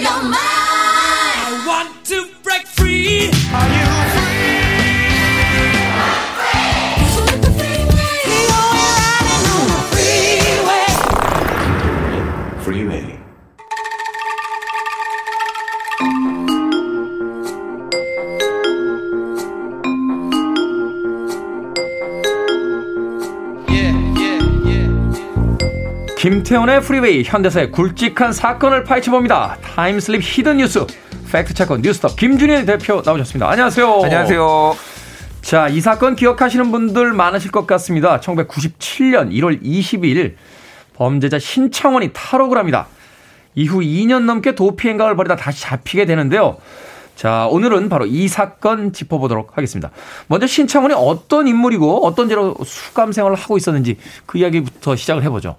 your mind. I want to 김태훈의 프리웨이 현대사의 굵직한 사건을 파헤쳐봅니다. time slip hidden 뉴스 팩트체크 뉴스톱 김준일 대표 나오셨습니다. 안녕하세요. 안녕하세요. 자, 이 사건 기억하시는 분들 많으실 것 같습니다. 1997년 1월 22일 범죄자 신창원이 탈옥을 합니다. 이후 2년 넘게 도피 행각을 벌이다 다시 잡히게 되는데요. 자, 오늘은 바로 이 사건 짚어보도록 하겠습니다. 먼저 신창원이 어떤 인물이고 어떤 죄로 수감 생활을 하고 있었는지 그 이야기부터 시작을 해보죠.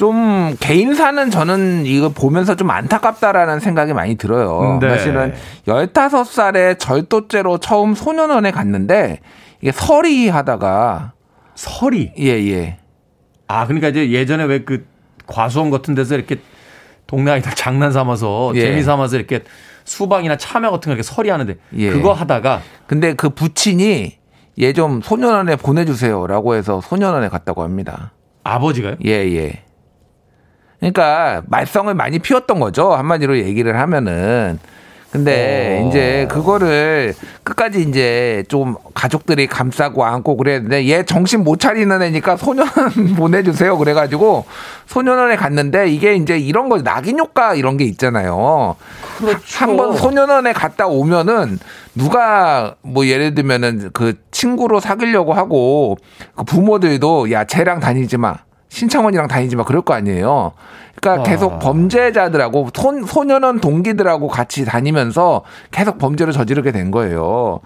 좀 개인사는 저는 이거 보면서 좀 안타깝다라는 생각이 많이 들어요. 네. 사실은 15살에 절도죄로 처음 소년원에 갔는데 이게 서리 하다가 서리 예, 예. 아, 그러니까 이제 예전에 왜 그 과수원 같은 데서 이렇게 동네 아이들 장난 삼아서 예. 재미 삼아서 이렇게 수박이나 참외 같은 거 이렇게 서리 하는데 예. 그거 하다가 근데 그 부친이 얘 좀 소년원에 보내주세요라고 해서 소년원에 갔다고 합니다. 아버지가요? 예, 예. 그러니까 말썽을 많이 피웠던 거죠. 한마디로 얘기를 하면은. 근데 오. 어. 이제 그거를 끝까지 이제 좀 가족들이 감싸고 안고 그랬는데 얘 정신 못 차리는 애니까 소년원 보내주세요. 그래가지고 소년원에 갔는데 이게 이제 이런 거 낙인 효과 이런 게 있잖아요. 그렇죠. 한번 소년원에 갔다 오면은 누가 뭐 예를 들면은 그 친구로 사귀려고 하고 그 부모들도 야 쟤랑 다니지 마. 신창원이랑 다니지 마 그럴 거 아니에요. 그러니까 와. 계속 범죄자들하고 소, 소년원 동기들하고 같이 다니면서 계속 범죄를 저지르게 된 거예요.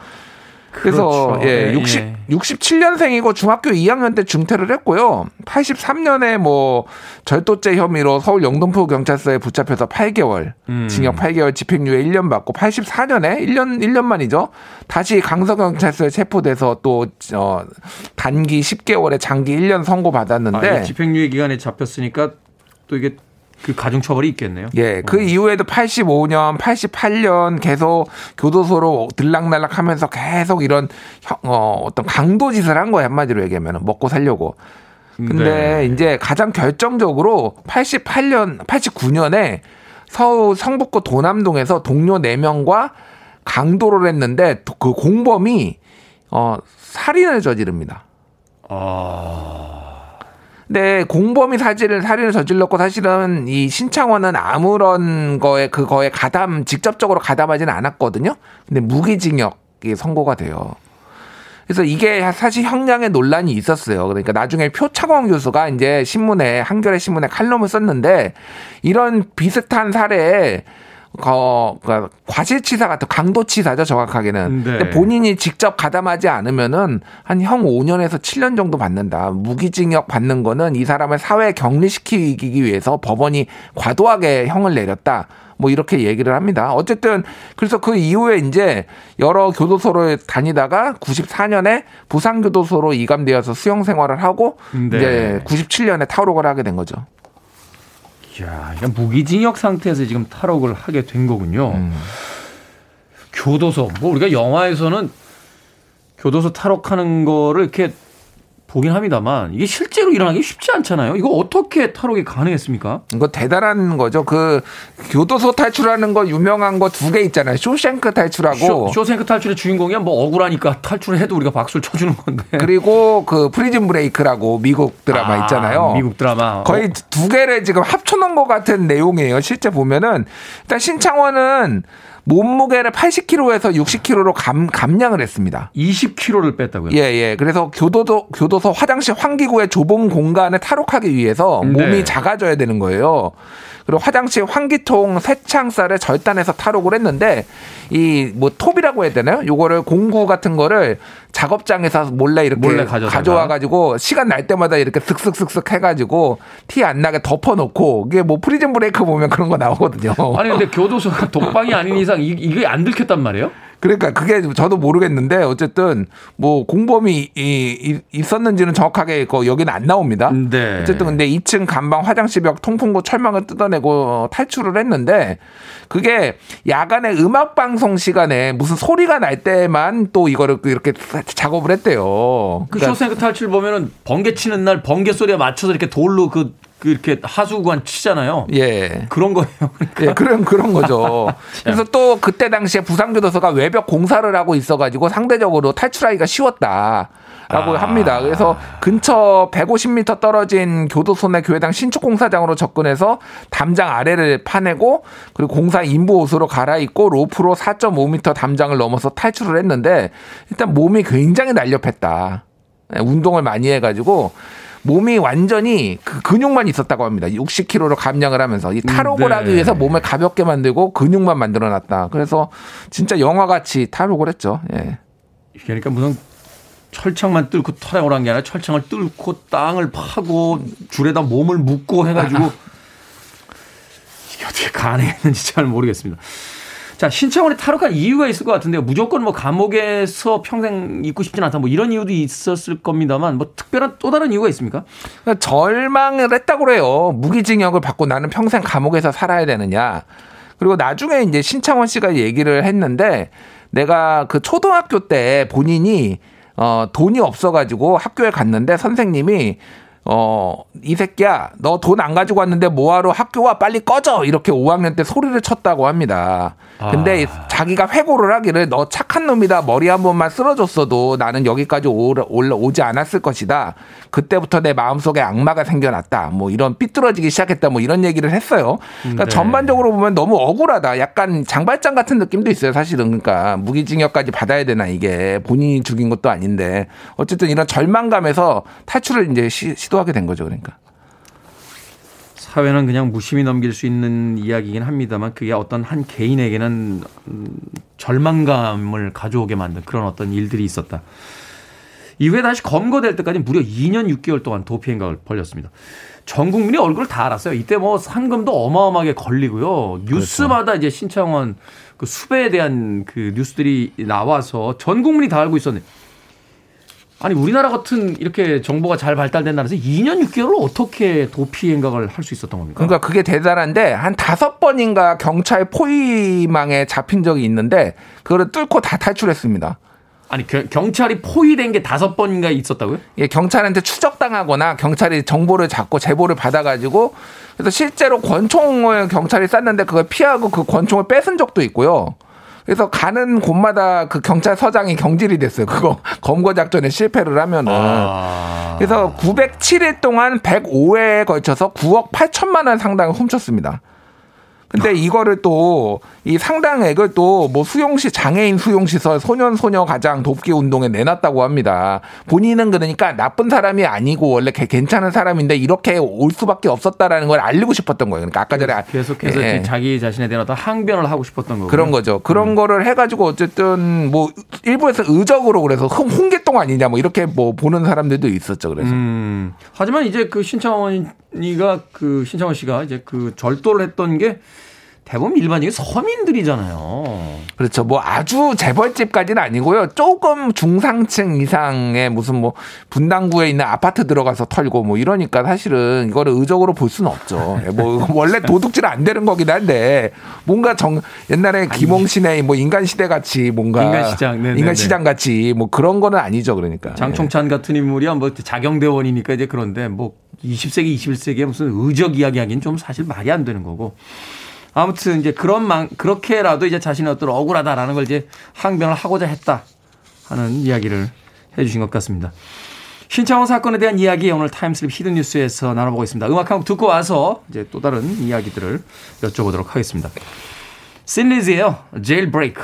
그래서 그렇죠. 예, 60 예. 67년생이고 중학교 2학년 때 중퇴를 했고요. 83년에 뭐 절도죄 혐의로 서울 영등포 경찰서에 붙잡혀서 8개월 음. 징역 8개월 집행유예 1년 받고 84년에 1년 1년 만이죠. 다시 강서 경찰서에 체포돼서 또 어, 단기 10개월에 장기 1년 선고 받았는데 아, 집행유예 기간에 잡혔으니까 또 이게 그 가중처벌이 있겠네요. 예. 그 어. 이후에도 85년, 88년 계속 교도소로 들락날락 하면서 계속 이런 어, 어떤 강도짓을 한 거예요. 한마디로 얘기하면 먹고 살려고. 근데 네. 이제 가장 결정적으로 88년, 89년에 서울 성북구 도남동에서 동료 4명과 강도를 했는데 그 공범이 어 살인을 저지릅니다. 아. 네, 공범이 사진을 살인을 저질렀고 사실은 이 신창원은 아무런 거에 그거에 가담 직접적으로 가담하지는 않았거든요. 근데 무기징역이 선고가 돼요. 그래서 이게 사실 형량의 논란이 있었어요. 그러니까 나중에 표창원 교수가 이제 신문에 한겨레 신문에 칼럼을 썼는데 이런 비슷한 사례에 어, 그러니까 과실치사 같은 강도치사죠 정확하게는. 네. 근데 본인이 직접 가담하지 않으면은 한 형 5년에서 7년 정도 받는다. 무기징역 받는 거는 이 사람을 사회에 격리시키기 위해서 법원이 과도하게 형을 내렸다. 뭐 이렇게 얘기를 합니다. 어쨌든 그래서 그 이후에 이제 여러 교도소를 다니다가 94년에 부산교도소로 이감되어서 수용 생활을 하고 네. 이제 97년에 탈옥을 하게 된 거죠. 야, 그러니까 무기징역 상태에서 지금 탈옥을 하게 된 거군요. 음. 교도소, 뭐 우리가 영화에서는 교도소 탈옥하는 거를 이렇게 보긴 합니다만 이게 실제로 일어나기 쉽지 않잖아요. 이거 어떻게 탈옥이 가능했습니까? 이거 대단한 거죠. 그 교도소 탈출하는 거 유명한 거 두 개 있잖아요. 쇼생크 탈출하고 쇼, 생크 탈출의 주인공이 뭐 억울하니까 탈출을 해도 우리가 박수를 쳐주는 건데. 그리고 그 프리즌 브레이크라고 미국 드라마 아, 있잖아요. 미국 드라마 거의 어. 두 개를 지금 합쳐놓은 것 같은 내용이에요. 실제 보면은 일단 신창원은 몸무게를 80kg에서 60kg로 감, 감량을 했습니다. 20kg를 뺐다고요? 예, 예. 그래서 교도소, 교도소 화장실 환기구의 좁은 공간을 탈옥하기 위해서 네. 몸이 작아져야 되는 거예요. 그리고 화장실 환기통 세창살을 절단해서 탈옥을 했는데 이 뭐 톱이라고 해야 되나요? 요거를 공구 같은 거를 작업장에서 몰래 이렇게 몰래 가져와 가지고 시간 날 때마다 이렇게 슥슥슥슥 해 가지고 티 안 나게 덮어 놓고 이게 뭐 프리즌 브레이크 보면 그런 거 나오거든요. 아니 근데 교도소가 독방이 아닌 이상 이게 안 들켰단 말이에요? 그러니까 그게 저도 모르겠는데 어쨌든 뭐 공범이 이, 있었는지는 정확하게 여기는 안 나옵니다. 네. 어쨌든 근데 2층 감방 화장실 벽 통풍구 철망을 뜯어내고 탈출을 했는데 그게 야간에 음악 방송 시간에 무슨 소리가 날 때만 또 이거를 이렇게 작업을 했대요. 그 그러니까 쇼생크 탈출 보면은 번개 치는 날 번개 소리에 맞춰서 이렇게 돌로 그 이렇게 하수구간 치잖아요. 예. 그런 거예요. 그러니까. 예, 그런 그런 거죠. 그래서 또 그때 당시에 부산교도소가 외벽 공사를 하고 있어가지고 상대적으로 탈출하기가 쉬웠다. 라고 아. 합니다. 그래서 근처 150m 떨어진 교도소 내 교회당 신축 공사장으로 접근해서 담장 아래를 파내고 그리고 공사 인부 옷으로 갈아입고 로프로 4.5m 담장을 넘어서 탈출을 했는데 일단 몸이 굉장히 날렵했다. 예, 운동을 많이 해가지고 몸이 완전히 그 근육만 있었다고 합니다. 60kg로 감량을 하면서 이 탈옥을 네. 하기 위해서 몸을 가볍게 만들고 근육만 만들어 놨다. 그래서 진짜 영화같이 탈옥을 했죠. 예. 그러니까 무슨 철창만 뚫고 탈옥을 한 게 아니라 철창을 뚫고 땅을 파고 줄에다 몸을 묶고 해가지고 이게 어떻게 가능했는지 잘 모르겠습니다. 자, 신창원이 탈옥한 이유가 있을 것 같은데요. 무조건 뭐 감옥에서 평생 있고 싶진 않다. 뭐 이런 이유도 있었을 겁니다만 뭐 특별한 또 다른 이유가 있습니까? 그러니까 절망을 했다고 그래요. 무기징역을 받고 나는 평생 감옥에서 살아야 되느냐. 그리고 나중에 이제 신창원 씨가 얘기를 했는데 내가 그 초등학교 때 본인이 어 돈이 없어가지고 학교에 갔는데 선생님이 어, 이 새끼야, 너 돈 안 가지고 왔는데 뭐하러 학교 와 빨리 꺼져! 이렇게 5학년 때 소리를 쳤다고 합니다. 근데 아. 자기가 회고를 하기를 너 착한 놈이다. 머리 한 번만 쓸어줬어도 나는 여기까지 올라, 오지 않았을 것이다. 그때부터 내 마음속에 악마가 생겨났다. 뭐 이런 삐뚤어지기 시작했다. 뭐 이런 얘기를 했어요. 그러니까 네. 전반적으로 보면 너무 억울하다. 약간 장발장 같은 느낌도 있어요. 사실은. 그러니까 무기징역까지 받아야 되나 이게 본인이 죽인 것도 아닌데 어쨌든 이런 절망감에서 탈출을 이제 시, 시도 하게 된 거죠. 그러니까. 사회는 그냥 무심히 넘길 수 있는 이야기이긴 합니다만 그게 어떤 한 개인에게는 음, 절망감을 가져오게 만든 그런 어떤 일들이 있었다. 이후에 다시 검거될 때까지 무려 2년 6개월 동안 도피 행각을 벌렸습니다. 전 국민이 얼굴을 다 알았어요. 이때 뭐 상금도 어마어마하게 걸리고요. 뉴스마다 그렇죠. 이제 신창원 그 수배에 대한 그 뉴스들이 나와서 전 국민이 다 알고 있었는데 아니 우리나라 같은 이렇게 정보가 잘 발달된 나라에서 2년 6개월을 어떻게 도피 행각을 할 수 있었던 겁니까? 그러니까 그게 대단한데 한 다섯 번인가 경찰 포위망에 잡힌 적이 있는데 그거를 뚫고 다 탈출했습니다. 아니 경찰이 포위된 게 다섯 번인가 있었다고요? 예, 경찰한테 추적당하거나 경찰이 정보를 잡고 제보를 받아가지고 그래서 실제로 권총을 경찰이 쐈는데 그걸 피하고 그 권총을 뺏은 적도 있고요. 그래서 가는 곳마다 그 경찰서장이 경질이 됐어요. 그거 검거 작전에 실패를 하면은. 아. 그래서 907일 동안 105회에 걸쳐서 9억 8천만 원 상당을 훔쳤습니다. 근데 이거를 또 이 상당액을 또 뭐 수용시 장애인 수용시설 소년 소녀 가장 돕기 운동에 내놨다고 합니다. 본인은 그러니까 나쁜 사람이 아니고 원래 괜찮은 사람인데 이렇게 올 수밖에 없었다라는 걸 알리고 싶었던 거예요. 그러니까 아까 전에 계속해서 예. 자기 자신에 대한 어떤 항변을 하고 싶었던 거고 그런 거죠. 그런 음. 거를 해가지고 어쨌든 뭐 일부에서 의적으로 그래서 홍계똥 아니냐 뭐 이렇게 뭐 보는 사람들도 있었죠. 그래서 음. 하지만 이제 그 신창원이가 그 신창원 씨가 이제 그 절도를 했던 게 대부분 일반적인 서민들이잖아요. 그렇죠. 뭐 아주 재벌집까지는 아니고요. 조금 중상층 이상의 무슨 뭐 분당구에 있는 아파트 들어가서 털고 뭐 이러니까 사실은 이거를 의적으로 볼 수는 없죠. 예, 뭐 원래 도둑질 안 되는 거긴 한데 뭔가 정 옛날에 김홍신의 뭐 인간 시대 같이 뭔가 인간 시장, 네네네. 인간 시장 같이 뭐 그런 거는 아니죠. 그러니까 장총찬 같은 인물이야 뭐 자경대원이니까 이제 그런데 뭐 20세기 21세기에 무슨 의적 이야기하기는 좀 사실 말이 안 되는 거고. 아무튼 이제 그런 만 그렇게라도 이제 자신의 어떤 억울하다라는 걸 이제 항변을 하고자 했다 하는 이야기를 해주신 것 같습니다. 신창원 사건에 대한 이야기 오늘 time slip hidden 뉴스에서 나눠보고 있습니다. 음악 한 곡 듣고 와서 이제 또 다른 이야기들을 여쭤보도록 하겠습니다. 씬 리지예요. Jailbreak.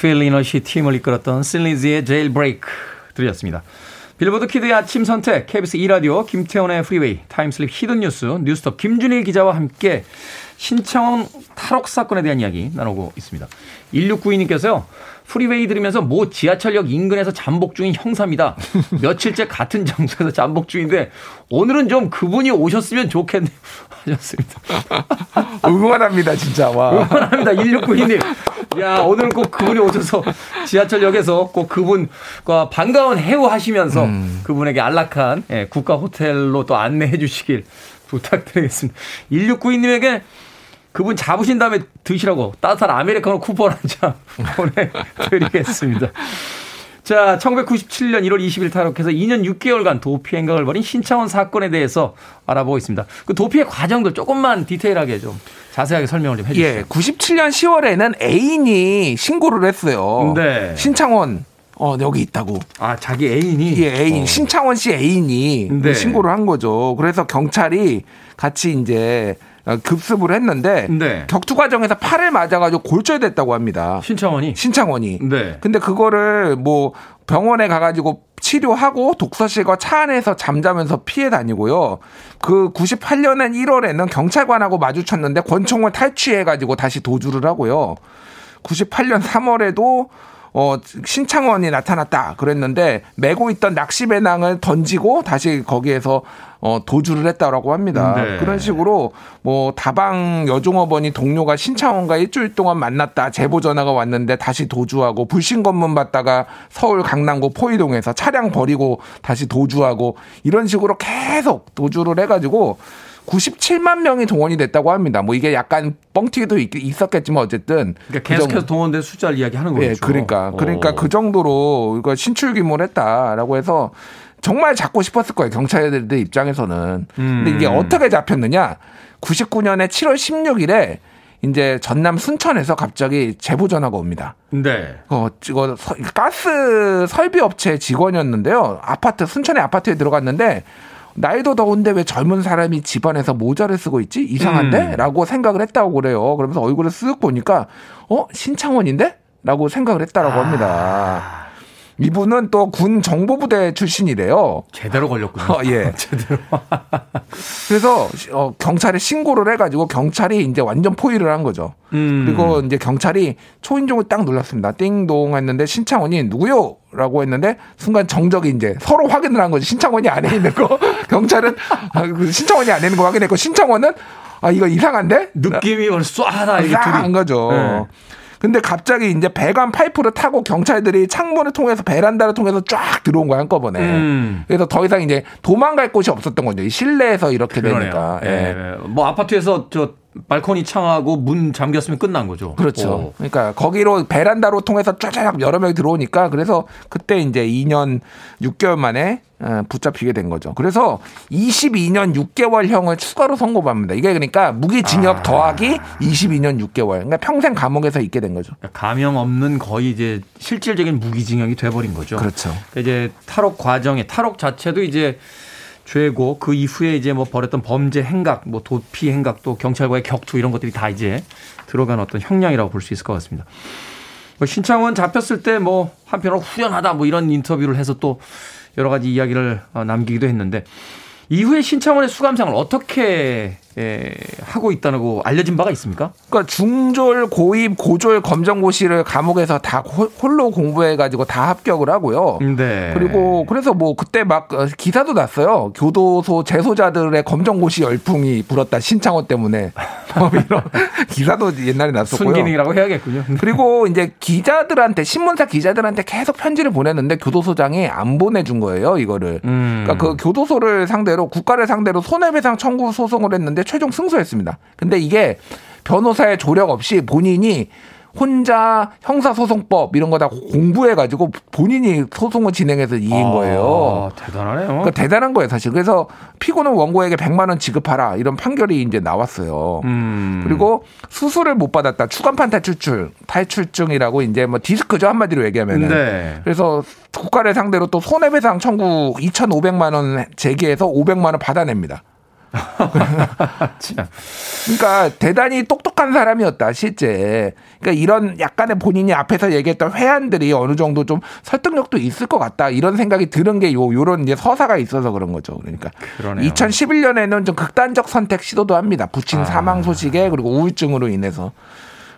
필 라이넛이 팀을 이끌었던 씬 리지의 Jailbreak 들으셨습니다. 빌보드 키드의 아침 선택, KBS 2라디오, 김태훈의 프리웨이, time slip hidden 뉴스, 뉴스톱 김준일 기자와 함께 신창원 탈옥 사건에 대한 이야기 나누고 있습니다. 1692님께서요. 프리웨이 들으면서 모 지하철역 인근에서 잠복 중인 형사입니다. 며칠째 같은 장소에서 잠복 중인데 오늘은 좀 그분이 오셨으면 좋겠네요. 하셨습니다. 응원합니다, 진짜. 와. 응원합니다. 1692님. 야, 오늘 꼭 그분이 오셔서 지하철역에서 꼭 그분과 반가운 해우하시면서 음. 그분에게 안락한 예, 국가 호텔로 또 안내해 주시길 부탁드리겠습니다. 1692님에게 그분 잡으신 다음에 드시라고 따뜻한 아메리카노 쿠폰 한 장 보내드리겠습니다. 자, 1997년 1월 20일 탈옥해서 2년 6개월간 도피 행각을 벌인 신창원 사건에 대해서 알아보고 있습니다. 그 도피의 과정들 조금만 디테일하게 좀 자세하게 설명을 좀 해주세요. 예, 97년 10월에는 애인이 신고를 했어요. 네. 신창원 어, 여기 있다고. 아, 자기 애인이? 예, 애인. 어. 신창원 씨 애인이 네. 신고를 한 거죠. 그래서 경찰이 같이 이제 급습을 했는데 네. 격투 과정에서 팔을 맞아가지고 골절됐다고 합니다. 신창원이? 신창원이. 네. 근데 그거를 뭐 병원에 가가지고 치료하고 독서실과 차 안에서 잠자면서 피해 다니고요. 그 98년엔 1월에는 경찰관하고 마주쳤는데 권총을 탈취해가지고 다시 도주를 하고요. 98년 3월에도 어, 신창원이 나타났다 그랬는데 메고 있던 낚시 배낭을 던지고 다시 거기에서 어, 도주를 했다라고 합니다. 네. 그런 식으로 뭐 다방 여종업원이 동료가 신창원과 일주일 동안 만났다 제보 전화가 왔는데 다시 도주하고 불신 검문 받다가 서울 강남구 포이동에서 차량 버리고 다시 도주하고 이런 식으로 계속 도주를 해가지고 97만 명이 동원이 됐다고 합니다. 뭐 이게 약간 뻥튀기도 있, 었겠지만 어쨌든 그러니까 그 계속해서 그 동원된 숫자를 이야기하는 거죠. 예, 그러니까 그러니까 오. 그 정도로 이거 신출 규모를 했다라고 해서 정말 잡고 싶었을 거예요. 경찰들 입장에서는. 음. 근데 이게 어떻게 잡혔느냐? 99년에 7월 16일에 이제 전남 순천에서 갑자기 제보 전화가 옵니다. 네. 어, 이거 가스 설비 업체 직원이었는데요. 아파트 순천의 아파트에 들어갔는데 나이도 더운데 왜 젊은 사람이 집안에서 모자를 쓰고 있지? 이상한데? 음. 라고 생각을 했다고 그래요. 그러면서 얼굴을 쓱 보니까, 어? 신창원인데? 라고 생각을 했다라고 아. 합니다. 이분은 또 군 정보부대 출신이래요. 제대로 걸렸군요. 어, 예. 제대로. 그래서 어, 경찰에 신고를 해가지고 경찰이 이제 완전 포위를 한 거죠. 음. 그리고 이제 경찰이 초인종을 딱 눌렀습니다. 띵동 했는데 신창원이 누구요? 라고 했는데 순간 정적이 이제 서로 확인을 한 거죠. 신창원이 안에 있는 거. 경찰은 아, 그 신창원이 안에 있는 거 확인했고 신창원은 아 이거 이상한데? 느낌이 쏴다 이게 한 거죠. 네. 근데 갑자기 이제 배관 파이프를 타고 경찰들이 창문을 통해서 베란다를 통해서 쫙 들어온 거야 한꺼번에. 음. 그래서 더 이상 이제 도망갈 곳이 없었던 거죠. 이 실내에서 이렇게 그러네요. 되니까. 예. 예. 뭐 아파트에서 저 발코니 창하고 문 잠겼으면 끝난 거죠. 그렇죠. 오. 그러니까 거기로 베란다로 통해서 쫙쫙 여러 명이 들어오니까 그래서 그때 이제 2년 6개월 만에 어, 붙잡히게 된 거죠. 그래서 22년 6개월형을 추가로 선고받습니다. 이게 그러니까 무기징역 아. 더하기 22년 6개월. 그러니까 평생 감옥에서 있게 된 거죠. 그러니까 감형 없는 거의 이제 실질적인 무기징역이 돼버린 거죠. 그렇죠. 그러니까 이제 탈옥 과정에 탈옥 자체도 이제 죄고 그 이후에 이제 뭐 벌였던 범죄 행각, 뭐 도피 행각 또 경찰과의 격투 이런 것들이 다 이제 들어간 어떤 형량이라고 볼 수 있을 것 같습니다. 뭐 신창원 잡혔을 때 뭐 한편으로 후련하다 뭐 이런 인터뷰를 해서 또 여러 가지 이야기를 어, 남기기도 했는데 이후에 신창원의 수감생활 어떻게 예, 하고 있다고 알려진 바가 있습니까? 그러니까 중졸, 고입, 고졸 검정고시를 감옥에서 다 홀로 공부해가지고 다 합격을 하고요. 네. 그리고 그래서 뭐 그때 막 어, 기사도 났어요. 교도소 재소자들의 검정고시 열풍이 불었다 신창원 때문에 뭐 이런 기사도 옛날에 났었고요. 순기능이라고 해야겠군요. 그리고 이제 기자들한테 신문사 기자들한테 계속 편지를 보냈는데 교도소장이 안 보내준 거예요. 이거를. 음. 그러니까 그 교도소를 상대로 국가를 상대로 손해배상 청구 소송을 했는데 최종 승소했습니다. 근데 이게 변호사의 조력 없이 본인이 혼자 형사소송법 이런 거 다 공부해가지고 본인이 소송을 진행해서 이긴 아, 거예요. 대단하네요. 그러니까 대단한 거예요, 사실. 그래서 피고는 원고에게 100만 원 지급하라 이런 판결이 이제 나왔어요. 음. 그리고 수술을 못 받았다. 추간판 탈출증, 탈출증이라고 이제 뭐 디스크죠 한마디로 얘기하면은. 네. 그래서 국가를 상대로 또 손해배상 청구 2,500만 원 제기해서 500만 원 받아냅니다. 그러니까 대단히 똑똑한 사람이었다 실제. 그러니까 이런 약간의 본인이 앞에서 얘기했던 회한들이 어느 정도 좀 설득력도 있을 것 같다 이런 생각이 드는 게 요 요런 이제 서사가 있어서 그런 거죠. 그러니까 그러네요. 2011년에는 좀 극단적 선택 시도도 합니다. 부친 아. 사망 소식에 그리고 우울증으로 인해서.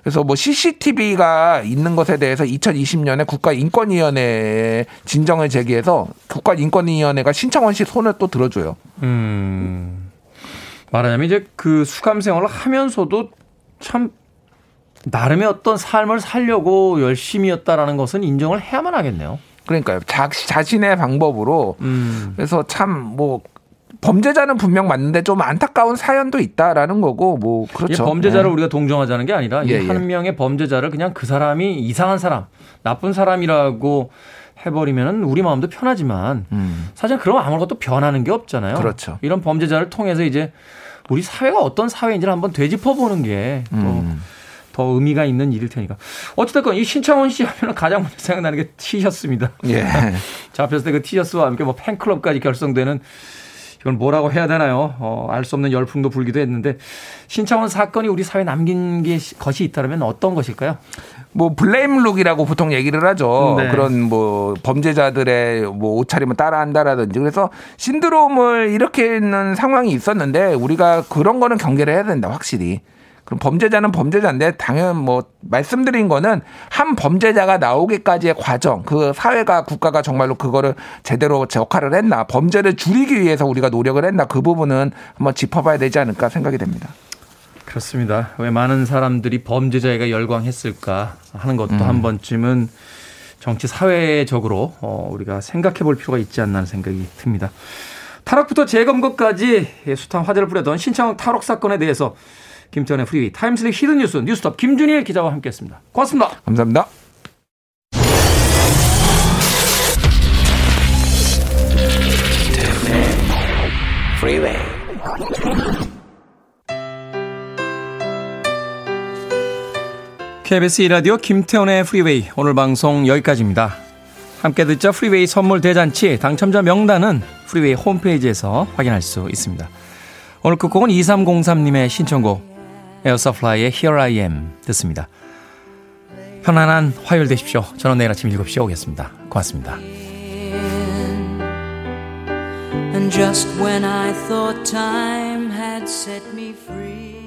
그래서 뭐 CCTV가 있는 것에 대해서 2020년에 국가인권위원회에 진정을 제기해서 국가인권위원회가 신청원 씨 손을 또 들어줘요. 음. 말하자면 이제 그 수감 생활을 하면서도 참 나름의 어떤 삶을 살려고 열심히였다라는 것은 인정을 해야만 하겠네요. 그러니까요. 자, 자신의 방법으로. 음. 그래서 참뭐 범죄자는 분명 맞는데 좀 안타까운 사연도 있다라는 거고 뭐 그렇죠. 범죄자를 네. 우리가 동정하자는 게 아니라 예, 예. 명의 범죄자를 그냥 그 사람이 이상한 사람, 나쁜 사람이라고 해버리면은 우리 마음도 편하지만 음. 사실 그럼 아무것도 변하는 게 없잖아요. 그렇죠. 이런 범죄자를 통해서 이제 우리 사회가 어떤 사회인지를 한번 되짚어보는 게또 음. 더 의미가 있는 일일 테니까. 어찌됐건 이 신창원 씨 하면 가장 먼저 생각나는 게 티셔츠입니다. 예. 잡혔을 때 그 티셔츠와 함께 뭐 팬클럽까지 결성되는 이건 뭐라고 해야 되나요? 어, 알 수 없는 열풍도 불기도 했는데 신창원 사건이 우리 사회에 남긴 게 것이 있다면 어떤 것일까요? 뭐 블레임룩이라고 보통 얘기를 하죠. 네. 그런 뭐 범죄자들의 뭐 옷차림을 따라한다라든지 그래서 신드롬을 일으키는 상황이 있었는데 우리가 그런 거는 경계를 해야 된다 확실히. 그럼 범죄자는 범죄자인데 당연 뭐 말씀드린 거는 한 범죄자가 나오기까지의 과정, 그 사회가 국가가 정말로 그거를 제대로 역할을 했나, 범죄를 줄이기 위해서 우리가 노력을 했나 그 부분은 한번 짚어봐야 되지 않을까 생각이 됩니다. 그렇습니다. 왜 많은 사람들이 범죄자에게 열광했을까 하는 것도 음. 한 번쯤은 정치 사회적으로 어, 우리가 생각해 볼 필요가 있지 않나 하는 생각이 듭니다. 탈옥부터 재검거까지 숱한 화제를 뿌렸던 신창원 탈옥 사건에 대해서 김태훈의 프리웨이 time slip hidden 뉴스 뉴스톱 김준일 기자와 함께했습니다. 고맙습니다. 감사합니다. 프리웨이 KBS 이라디오 김태훈의 프리웨이 오늘 방송 여기까지입니다. 함께 듣자 프리웨이 선물 대잔치 당첨자 명단은 프리웨이 홈페이지에서 확인할 수 있습니다. 오늘 끝곡은 2303님의 신청곡 Air Supply의 Here I Am 듣습니다. 편안한 화요일 되십시오. 저는 내일 아침 7시에 오겠습니다. 고맙습니다. And just when I thought time had set me free